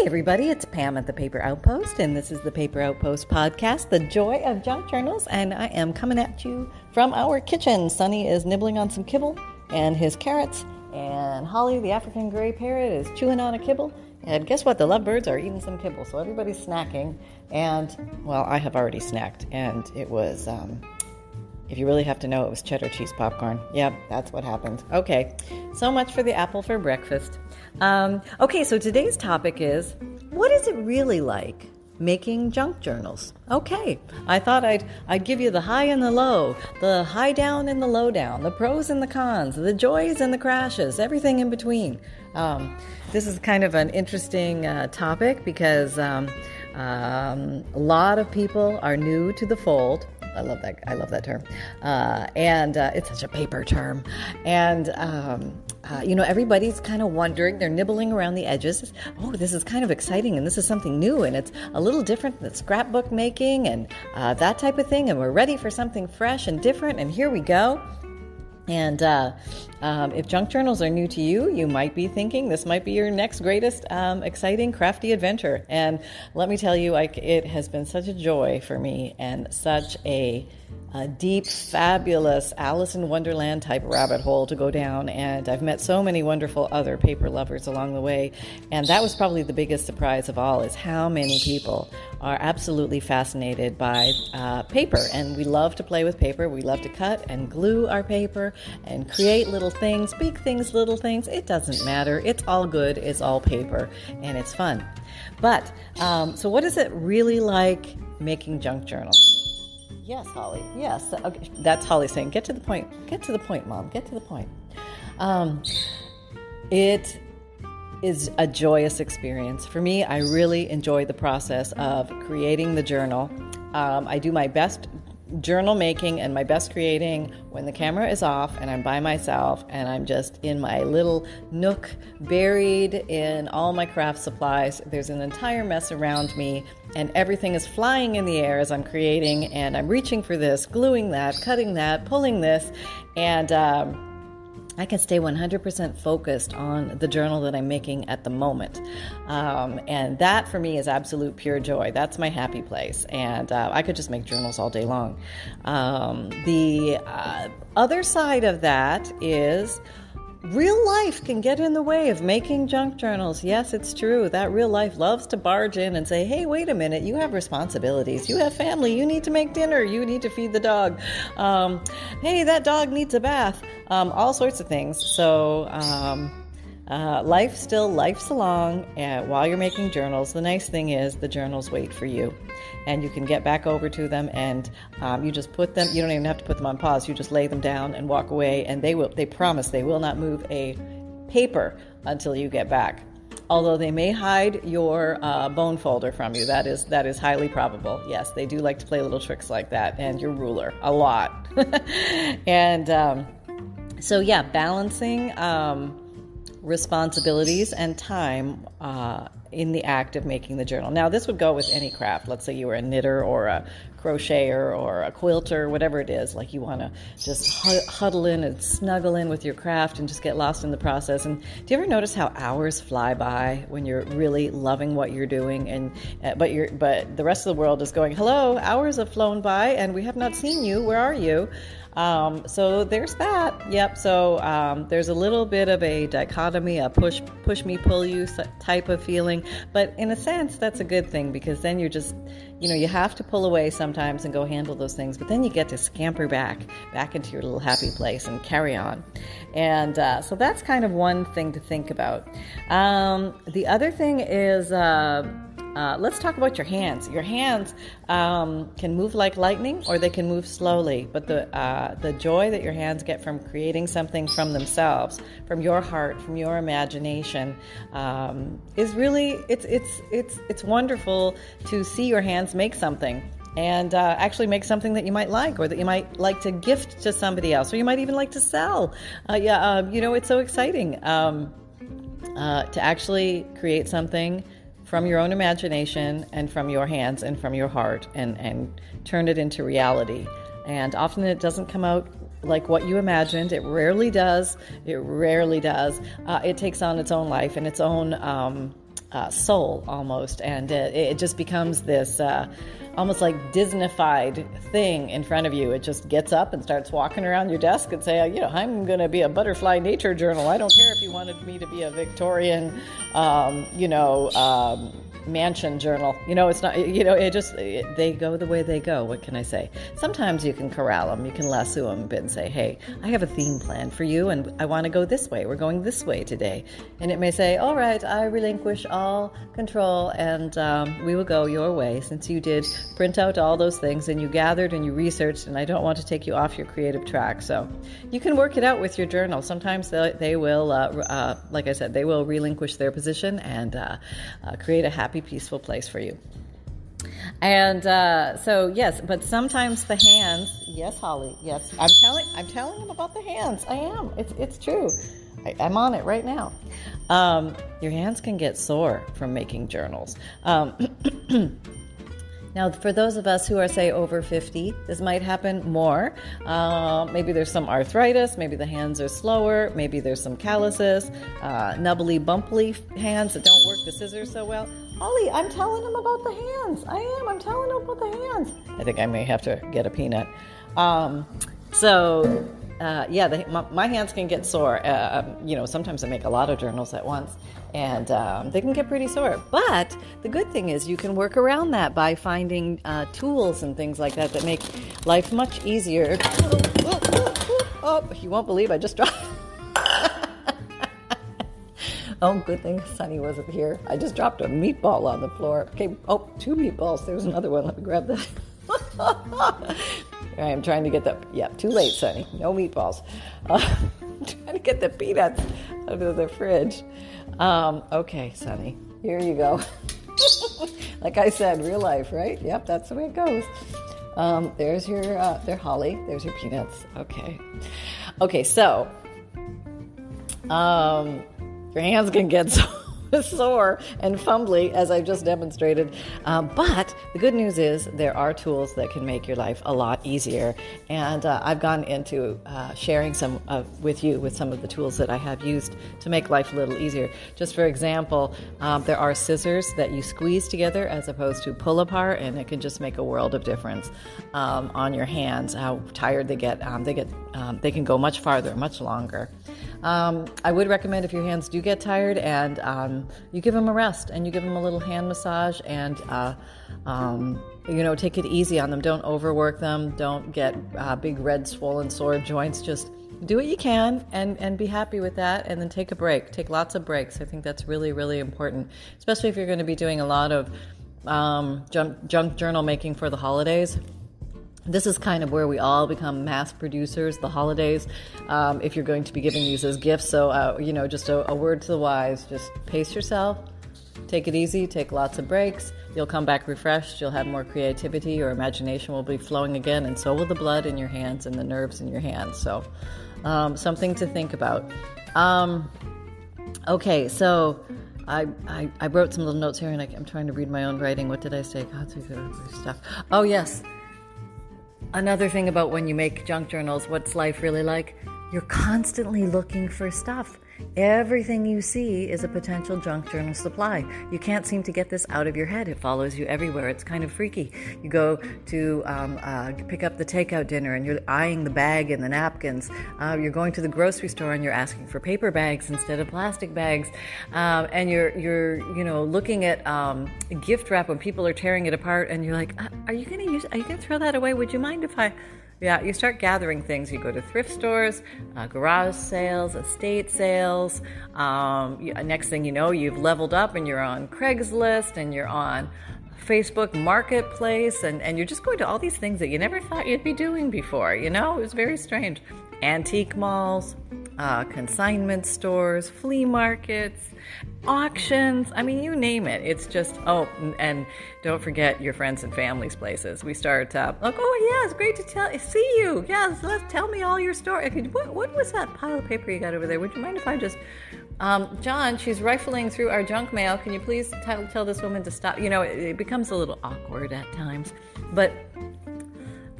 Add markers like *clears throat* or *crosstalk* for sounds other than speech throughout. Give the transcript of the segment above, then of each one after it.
Hey, everybody, it's Pam at the Paper Outpost, and this is the Paper Outpost podcast, The Joy of Junk Journals. And I am coming at you from our kitchen. Sunny is nibbling on some kibble and his carrots, and Holly, the African gray parrot, is chewing on a kibble. And guess what? The lovebirds are eating some kibble, so everybody's snacking. And, well, I have already snacked, and it was um, if you really have to know, it was cheddar cheese popcorn. Yep, that's what happened. Okay, so much for the apple for breakfast. Um, okay, so today's topic is what is it really like making junk journals? Okay, I thought I'd I'd give you the high and the low, the high down and the low down, the pros and the cons, the joys and the crashes, everything in between. Um, this is kind of an interesting uh, topic because um, um, a lot of people are new to the fold. I love that. I love that term, uh, and uh, it's such a paper term. And um, uh, you know, everybody's kind of wondering. They're nibbling around the edges. Oh, this is kind of exciting, and this is something new, and it's a little different than scrapbook making and uh, that type of thing. And we're ready for something fresh and different. And here we go. And uh, um, if junk journals are new to you, you might be thinking this might be your next greatest um, exciting crafty adventure. And let me tell you, like it has been such a joy for me and such a a deep, fabulous Alice in Wonderland type rabbit hole to go down. And I've met so many wonderful other paper lovers along the way. And that was probably the biggest surprise of all is how many people are absolutely fascinated by uh, paper. And we love to play with paper. We love to cut and glue our paper and create little things, big things, little things. It doesn't matter. It's all good. It's all paper and it's fun. But um, so, what is it really like making junk journals? Yes, Holly. Yes. Okay. That's Holly saying, get to the point. Get to the point, Mom. Get to the point. Um, it is a joyous experience. For me, I really enjoy the process of creating the journal. Um, I do my best journal making and my best creating when the camera is off and I'm by myself and I'm just in my little nook buried in all my craft supplies. There's an entire mess around me and everything is flying in the air as I'm creating and I'm reaching for this, gluing that, cutting that, pulling this, and um, I can stay 100% focused on the journal that I'm making at the moment. Um, and that for me is absolute pure joy. That's my happy place. And uh, I could just make journals all day long. Um, the uh, other side of that is Real life can get in the way of making junk journals. Yes, it's true. That real life loves to barge in and say, hey, wait a minute, you have responsibilities. You have family. You need to make dinner. You need to feed the dog. Um, hey, that dog needs a bath. Um, all sorts of things. So, um, uh, life still life's along uh, while you're making journals. The nice thing is the journals wait for you, and you can get back over to them, and um, you just put them. You don't even have to put them on pause. You just lay them down and walk away, and they will. They promise they will not move a paper until you get back. Although they may hide your uh, bone folder from you, that is that is highly probable. Yes, they do like to play little tricks like that, and your ruler a lot. *laughs* and um, so yeah, balancing. Um, responsibilities and time uh, in the act of making the journal. Now, this would go with any craft. Let's say you were a knitter or a crocheter or a quilter, whatever it is. Like you want to just huddle in and snuggle in with your craft and just get lost in the process. And do you ever notice how hours fly by when you're really loving what you're doing? And uh, but you're but the rest of the world is going, "Hello, hours have flown by, and we have not seen you. Where are you?" Um, so there's that. Yep. So um, there's a little bit of a dichotomy, a push push me pull you type of feeling, but in a sense that's a good thing because then you're just you know you have to pull away sometimes and go handle those things, but then you get to scamper back back into your little happy place and carry on. And uh, so that's kind of one thing to think about. Um, the other thing is. Uh, uh, let's talk about your hands. Your hands um, can move like lightning, or they can move slowly. But the uh, the joy that your hands get from creating something from themselves, from your heart, from your imagination, um, is really it's it's it's it's wonderful to see your hands make something and uh, actually make something that you might like or that you might like to gift to somebody else or you might even like to sell uh, yeah uh, you know it's so exciting um, uh, to actually create something from your own imagination and from your hands and from your heart and, and turn it into reality. And often it doesn't come out like what you imagined. It rarely does. It rarely does. Uh, it takes on its own life and its own um, uh, soul almost, and it, it just becomes this uh, almost like Disneyfied thing in front of you. It just gets up and starts walking around your desk and say, you know, I'm going to be a butterfly nature journal. I don't care if you wanted me to be a Victorian, um, you know. Um, mansion journal. You know, it's not, you know, it just, it, they go the way they go. What can I say? Sometimes you can corral them, you can lasso them a bit and say, hey, I have a theme plan for you and I want to go this way. We're going this way today. And it may say, all right, I relinquish all control and um, we will go your way since you did print out all those things and you gathered and you researched and I don't want to take you off your creative track. So you can work it out with your journal. Sometimes they, they will, uh, uh, like I said, they will relinquish their position and uh, uh create a happy, peaceful place for you. And uh, so yes, but sometimes the hands. Yes, Holly. Yes, I'm telling. I'm telling them about the hands. I am. It's it's true. I, am on it right now. Um, your hands can get sore from making journals. Um, *clears throat* Now, for those of us who are, say, over 50, this might happen more. Uh, maybe there's some arthritis, maybe the hands are slower, maybe there's some calluses, uh, nubbly, bumply hands that don't work the scissors so well. Ollie, I'm telling him about the hands. I am. I'm telling him about the hands. I think I may have to get a peanut. Um, so, uh, yeah, the, my, my, hands can get sore. Uh, um, you know, sometimes I make a lot of journals at once, and um, they can get pretty sore. But the good thing is you can work around that by finding uh, tools and things like that that make life much easier. Oh, oh, oh, oh you won't believe I just dropped. *laughs* Oh, good thing Sunny wasn't here. I just dropped a meatball on the floor. Okay, oh, two meatballs. There's another one. Let me grab that. *laughs* I am trying to get the, yeah, too late, Sunny. No meatballs. *laughs* Uh, trying to get the peanuts out of the fridge. Um, okay, Sunny, here you go. *laughs* like I said, real life, right? Yep, that's the way it goes. Um, there's your, uh, there, Holly. There's your peanuts. Okay. Okay, so, um, your hands can get *laughs* so *laughs* sore and fumbly, as I've just demonstrated. Um, but the good news is there are tools that can make your life a lot easier. And uh, I've gone into uh, sharing some uh, with you with some of the tools that I have used to make life a little easier. Just for example, um, there are scissors that you squeeze together as opposed to pull apart, and it can just make a world of difference um, on your hands. How tired they get, um, they get, um, they can go much farther, much longer. Um, I would recommend if your hands do get tired and um, you give them a rest and you give them a little hand massage and uh, um, you know take it easy on them. Don't overwork them. Don't get uh, big red swollen sore joints. Just do what you can and and be happy with that and then take a break. Take lots of breaks. I think that's really really important, especially if you're going to be doing a lot of um, junk, junk journal making for the holidays this is kind of where we all become mass producers the holidays um, if you're going to be giving these as gifts so uh, you know just a, a, word to the wise just pace yourself take it easy take lots of breaks you'll come back refreshed you'll have more creativity your imagination will be flowing again and so will the blood in your hands and the nerves in your hands so um, something to think about um, okay so I, I, I, wrote some little notes here and I, am trying to read my own writing. What did I say? God, stuff. Oh, yes. Another thing about when you make junk journals, what's life really like? You're constantly looking for stuff. Everything you see is a potential junk journal supply. You can't seem to get this out of your head. It follows you everywhere. It's kind of freaky. You go to um, uh, pick up the takeout dinner and you're eyeing the bag and the napkins. Uh, you're going to the grocery store and you're asking for paper bags instead of plastic bags. Um, and you're you're you know looking at um, gift wrap when people are tearing it apart and you're like, uh, are you going to use? Are you going to throw that away? Would you mind if I? Yeah, you start gathering things. You go to thrift stores, uh, garage sales, estate sales. Um, next thing you know, you've leveled up and you're on Craigslist and you're on Facebook Marketplace, and, and you're just going to all these things that you never thought you'd be doing before. You know, it was very strange. Antique malls, uh, consignment stores, flea markets, auctions. I mean, you name it. It's just, oh, and don't forget your friends and family's places. We start uh, like, oh, yeah, it's great to tell, see you. Yes, let's tell me all your story. What, what was that pile of paper you got over there? Would you mind if I just um, John, she's rifling through our junk mail. Can you please tell, tell this woman to stop? You know, it, it becomes a little awkward at times. But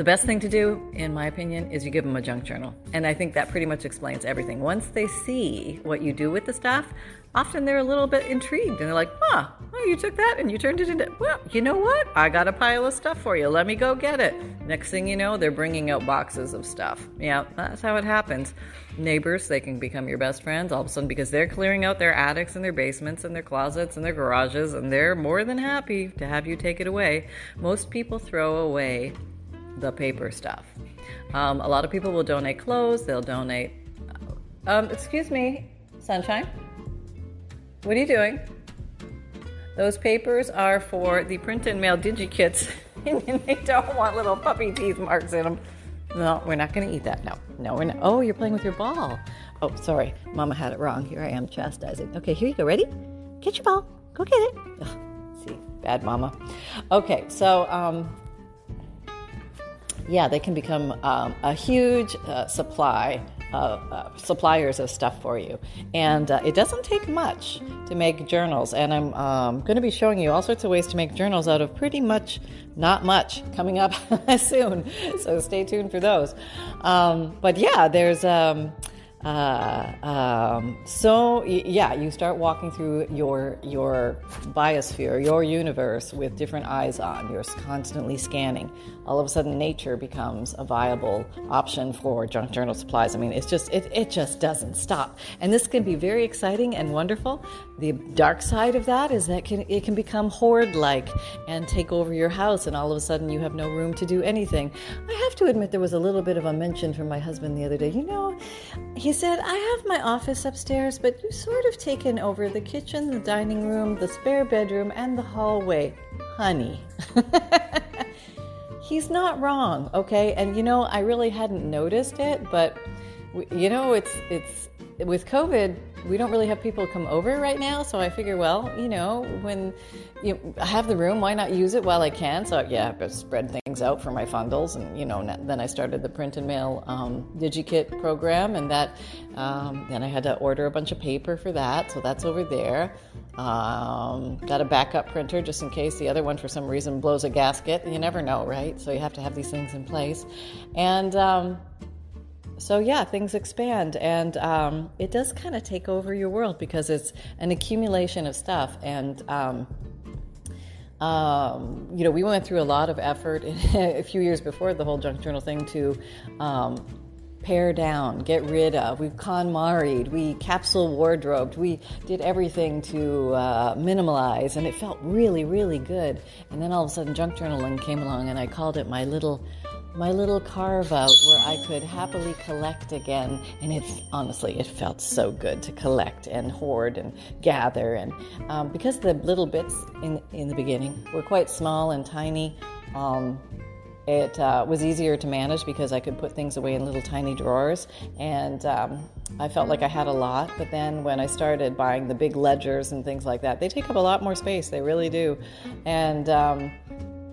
the best thing to do, in my opinion, is you give them a junk journal. And I think that pretty much explains everything. Once they see what you do with the stuff, often they're a little bit intrigued and they're like, huh, oh, you took that and you turned it into, well, you know what? I got a pile of stuff for you. Let me go get it. Next thing you know, they're bringing out boxes of stuff. Yeah, that's how it happens. Neighbors, they can become your best friends all of a sudden because they're clearing out their attics and their basements and their closets and their garages and they're more than happy to have you take it away. Most people throw away the paper stuff. Um, a lot of people will donate clothes, they'll donate. Um, excuse me, Sunshine. What are you doing? Those papers are for the print and mail digikits, *laughs* and they don't want little puppy teeth marks in them. No, we're not going to eat that. No, no, we're not. Oh, you're playing with your ball. Oh, sorry. Mama had it wrong. Here I am chastising. Okay, here you go. Ready? Get your ball. Go get it. Ugh, see, bad mama. Okay, so um, yeah, they can become um, a huge uh, supply. Uh, uh, suppliers of stuff for you. And uh, it doesn't take much to make journals. And I'm um, going to be showing you all sorts of ways to make journals out of pretty much not much coming up *laughs* soon. So stay tuned for those. Um, but yeah, there's. Uh, um, so yeah, you start walking through your your biosphere, your universe with different eyes on. You're constantly scanning. All of a sudden, nature becomes a viable option for junk journal supplies. I mean, it's just it, it just doesn't stop, and this can be very exciting and wonderful. The dark side of that is that can, it can become horde-like and take over your house, and all of a sudden you have no room to do anything. I have to admit, there was a little bit of a mention from my husband the other day. You know, he he said, I have my office upstairs, but you've sort of taken over the kitchen, the dining room, the spare bedroom, and the hallway. Honey. *laughs* He's not wrong, okay? And you know, I really hadn't noticed it, but you know, it's it's with COVID, we don't really have people come over right now. So I figure, well, you know, when you know, I have the room, why not use it while I can? So yeah, I spread things out for my fundles, and you know, then I started the print and mail um, DigiKit program, and that um, then I had to order a bunch of paper for that. So that's over there. Um, got a backup printer just in case the other one for some reason blows a gasket. You never know, right? So you have to have these things in place, and um, so yeah, things expand, and um, it does kind of take over your world because it's an accumulation of stuff. And um, um, you know, we went through a lot of effort *laughs* a few years before the whole junk journal thing to um, pare down, get rid of. We've KonMari'd, we capsule wardrobed, we did everything to uh, minimalize, and it felt really, really good. And then all of a sudden, junk journaling came along, and I called it my little my little carve out where I could happily collect again. And it's honestly, it felt so good to collect and hoard and gather. And um, because the little bits in, in the beginning were quite small and tiny, um, it uh, was easier to manage because I could put things away in little tiny drawers. And um, I felt like I had a lot. But then when I started buying the big ledgers and things like that, they take up a lot more space. They really do. And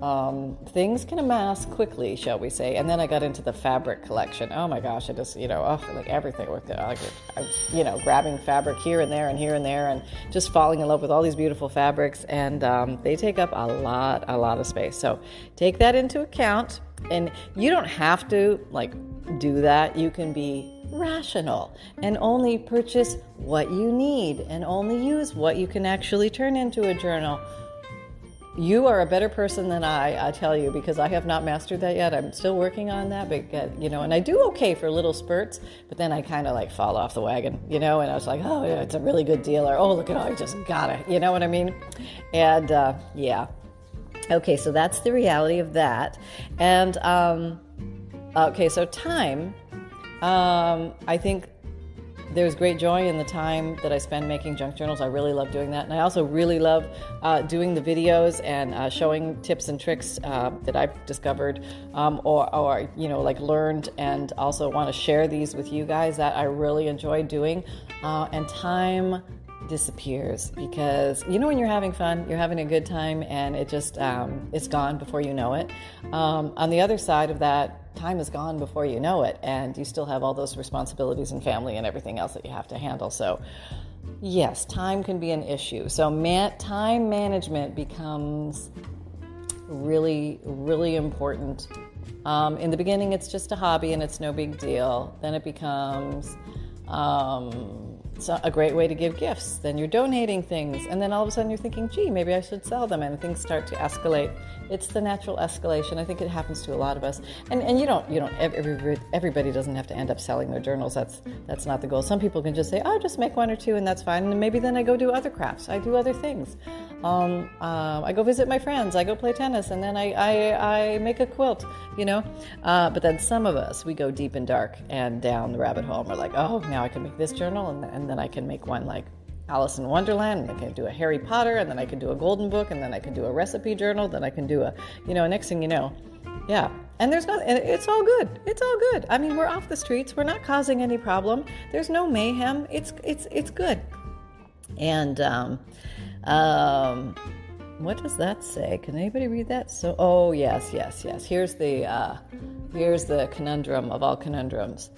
um, things can amass quickly, shall we say. And then I got into the fabric collection. Oh my gosh, I just, you know, oh, like everything with it. Like, I, you know, grabbing fabric here and there and here and there and just falling in love with all these beautiful fabrics. And um, they take up a lot, a lot of space. So take that into account. And you don't have to, like, do that. You can be rational and only purchase what you need and only use what you can actually turn into a journal you are a better person than I, I tell you, because I have not mastered that yet. I'm still working on that, but uh, you know, and I do okay for little spurts, but then I kind of like fall off the wagon, you know, and I was like, oh, yeah, it's a really good deal, or oh, look at all, I just got it, you know what I mean? And uh, yeah, okay, so that's the reality of that, and um, okay, so time. Um, I think there's great joy in the time that I spend making junk journals. I really love doing that. And I also really love uh, doing the videos and uh, showing tips and tricks uh, that I've discovered um, or, or, you know, like learned and also want to share these with you guys that I really enjoy doing. Uh, and time disappears because you know when you're having fun you're having a good time and it just um, it's gone before you know it um, on the other side of that time is gone before you know it, and you still have all those responsibilities and family and everything else that you have to handle. So, yes, time can be an issue. So, man, time management becomes really, really important Um, in the beginning, it's just a hobby and it's no big deal. Then it becomes um, a great way to give gifts. Then you're donating things, and then all of a sudden you're thinking, "Gee, maybe I should sell them," and things start to escalate. It's the natural escalation. I think it happens to a lot of us, and and you don't you don't every, everybody doesn't have to end up selling their journals. That's that's not the goal. Some people can just say, "Oh, just make one or two, and that's fine." And maybe then I go do other crafts. I do other things. Um, uh, I go visit my friends. I go play tennis, and then I I, I make a quilt. You know, uh, but then some of us we go deep and dark and down the rabbit hole. and We're like, "Oh, now I can make this journal, and, and then I can make one like Alice in Wonderland, and I can do a Harry Potter, and then I can do a Golden Book, and then I can do a recipe journal, then I can do a, you know, next thing you know, yeah. And there's not, it's all good. It's all good. I mean, we're off the streets. We're not causing any problem. There's no mayhem. It's it's it's good. And um, um, what does that say? Can anybody read that? So, oh yes, yes, yes. Here's the uh, here's the conundrum of all conundrums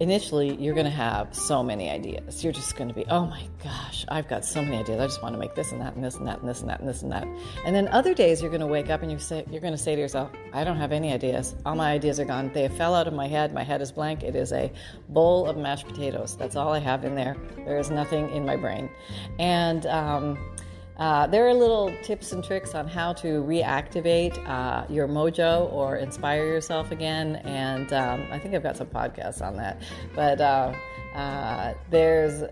initially you're going to have so many ideas. You're just going to be, oh my gosh, I've got so many ideas. I just want to make this and that and this and that and this and that and this and that. And then other days you're going to wake up and you say, you're going to say to yourself, I don't have any ideas. All my ideas are gone. They fell out of my head. My head is blank. It is a bowl of mashed potatoes. That's all I have in there. There is nothing in my brain. And um, uh, there are little tips and tricks on how to reactivate uh, your mojo or inspire yourself again. And um, I think I've got some podcasts on that. But uh, uh there's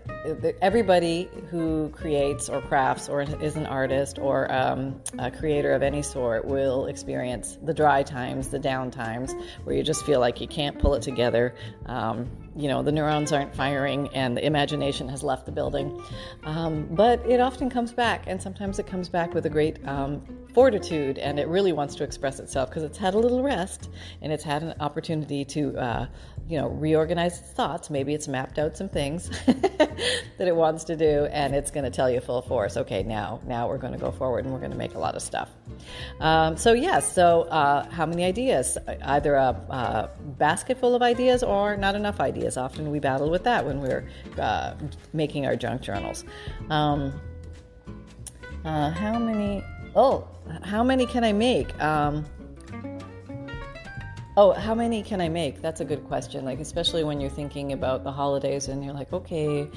everybody who creates or crafts or is an artist or um, a creator of any sort will experience the dry times, the down times, where you just feel like you can't pull it together. Um, you know the neurons aren't firing and the imagination has left the building. Um, but it often comes back and sometimes it comes back with a great um, fortitude and it really wants to express itself because it's had a little rest and it's had an opportunity to uh, you know reorganize its thoughts. Maybe it's mapped out some things *laughs* that it wants to do and it's going to tell you full force okay now now we're going to go forward and we're going to make a lot of stuff. Um, so yes so uh, how many ideas? Either a, a basket full of ideas or not enough ideas ideas. Often we battle with that when we're uh, making our junk journals. Um, uh, how many? Oh, how many can I make? Um, oh, how many can I make? That's a good question. Like, especially when you're thinking about the holidays and you're like, okay,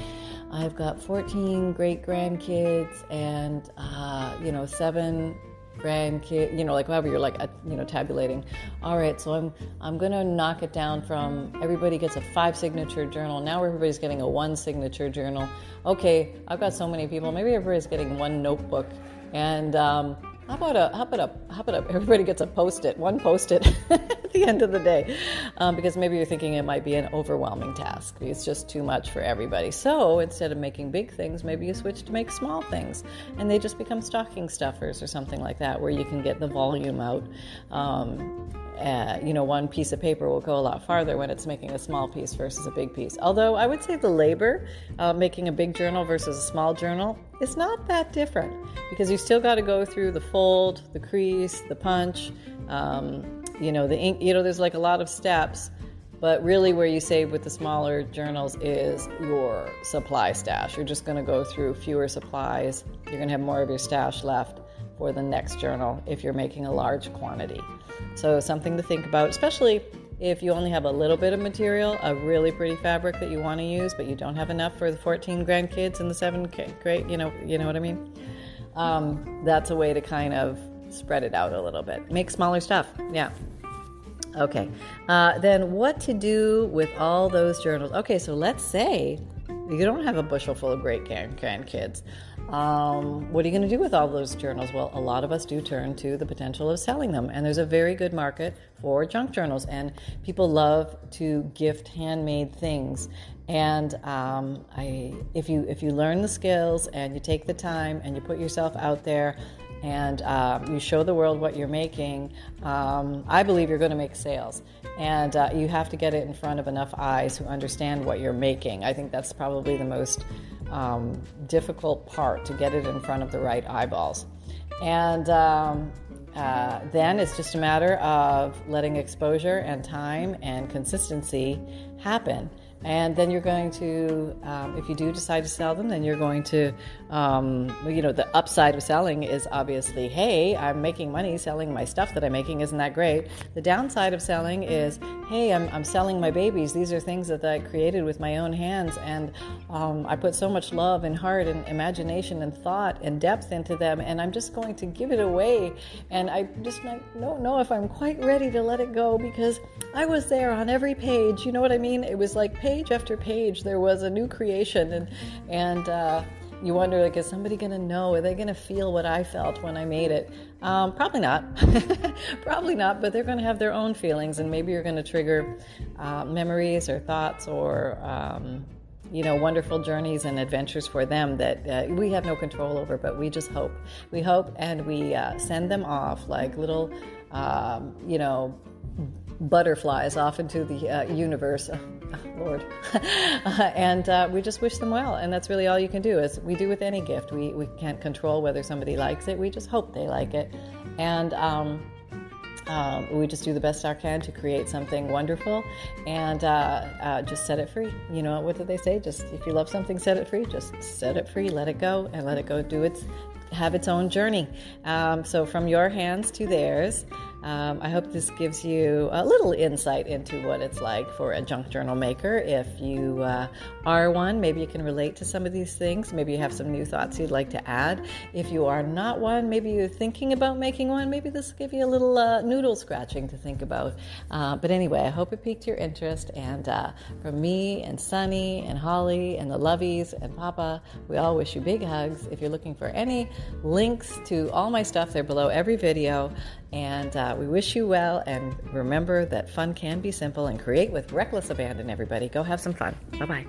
I've got 14 great grandkids and, uh, you know, seven grandkid, you know, like however you're like, you know, tabulating. All right, so I'm I'm gonna knock it down from everybody gets a five signature journal. Now everybody's getting a one signature journal. Okay, I've got so many people. Maybe everybody's getting one notebook, and um, how about a how about a how about a, everybody gets a post-it, one post-it *laughs* at the end of the day, um, because maybe you're thinking it might be an overwhelming task. It's just too much for everybody. So instead of making big things, maybe you switch to make small things, and they just become stocking stuffers or something like that, where you can get the volume out. Um, uh, you know, one piece of paper will go a lot farther when it's making a small piece versus a big piece. Although I would say the labor, uh, making a big journal versus a small journal, is not that different because you still got to go through the fold, the crease, the punch, um, you know, the ink. You know, there's like a lot of steps. But really, where you save with the smaller journals is your supply stash. You're just going to go through fewer supplies. You're going to have more of your stash left for the next journal if you're making a large quantity. So, something to think about, especially if you only have a little bit of material, a really pretty fabric that you want to use, but you don't have enough for the 14 grandkids and the seven great, you know, you know what I mean. Um, that's a way to kind of spread it out a little bit. Make smaller stuff. Yeah. Okay. Uh, then what to do with all those journals? Okay, so let's say you don't have a bushel full of great grandkids. Um, what are you going to do with all those journals? Well, a lot of us do turn to the potential of selling them, and there's a very good market for junk journals, and people love to gift handmade things. And um, I, if you if you learn the skills and you take the time and you put yourself out there and um, you show the world what you're making, um, I believe you're going to make sales. And uh, you have to get it in front of enough eyes who understand what you're making. I think that's probably the most um, difficult part to get it in front of the right eyeballs. And um, uh, then it's just a matter of letting exposure and time and consistency happen and then you're going to, um, if you do decide to sell them, then you're going to, um, you know, the upside of selling is obviously, hey, I'm making money selling my stuff that I'm making. Isn't that great? The downside of selling is, hey, I'm, I'm selling my babies. These are things that I created with my own hands, and um, I put so much love and heart and imagination and thought and depth into them, and I'm just going to give it away. And I just don't know if I'm quite ready to let it go because I was there on every page. You know what I mean? It was like page page after page there was a new creation and and uh, you wonder like is somebody going to know? Are they going to feel what i felt when i made it? Um, probably not. *laughs* Probably not but they're going to have their own feelings and maybe you're going to trigger uh, memories or thoughts or um, you know wonderful journeys and adventures for them that uh, we have no control over but we just hope. We hope and we uh, send them off like little um, you know butterflies off into the uh, universe. Oh, Lord. *laughs* uh, and uh, we just wish them well. And that's really all you can do, as we do with any gift. We, we can't control whether somebody likes it. We just hope they like it. And um, um, we just do the best I can to create something wonderful and uh, uh, just set it free. You know, what did they say? Just if you love something, set it free. Just set it free, let it go, and let it go do its have its own journey. Um, so from your hands to theirs. Um, I hope this gives you a little insight into what it's like for a junk journal maker. If you uh, are one, maybe you can relate to some of these things. Maybe you have some new thoughts you'd like to add. If you are not one, maybe you're thinking about making one. Maybe this will give you a little uh, noodle scratching to think about. Uh, but anyway, I hope it piqued your interest. And uh, from me and Sunny and Holly and the Lovies and Papa, we all wish you big hugs. If you're looking for any links to all my stuff, they're below every video. And uh, we wish you well. And remember that fun can be simple and create with reckless abandon, everybody. Go have some fun. Bye bye.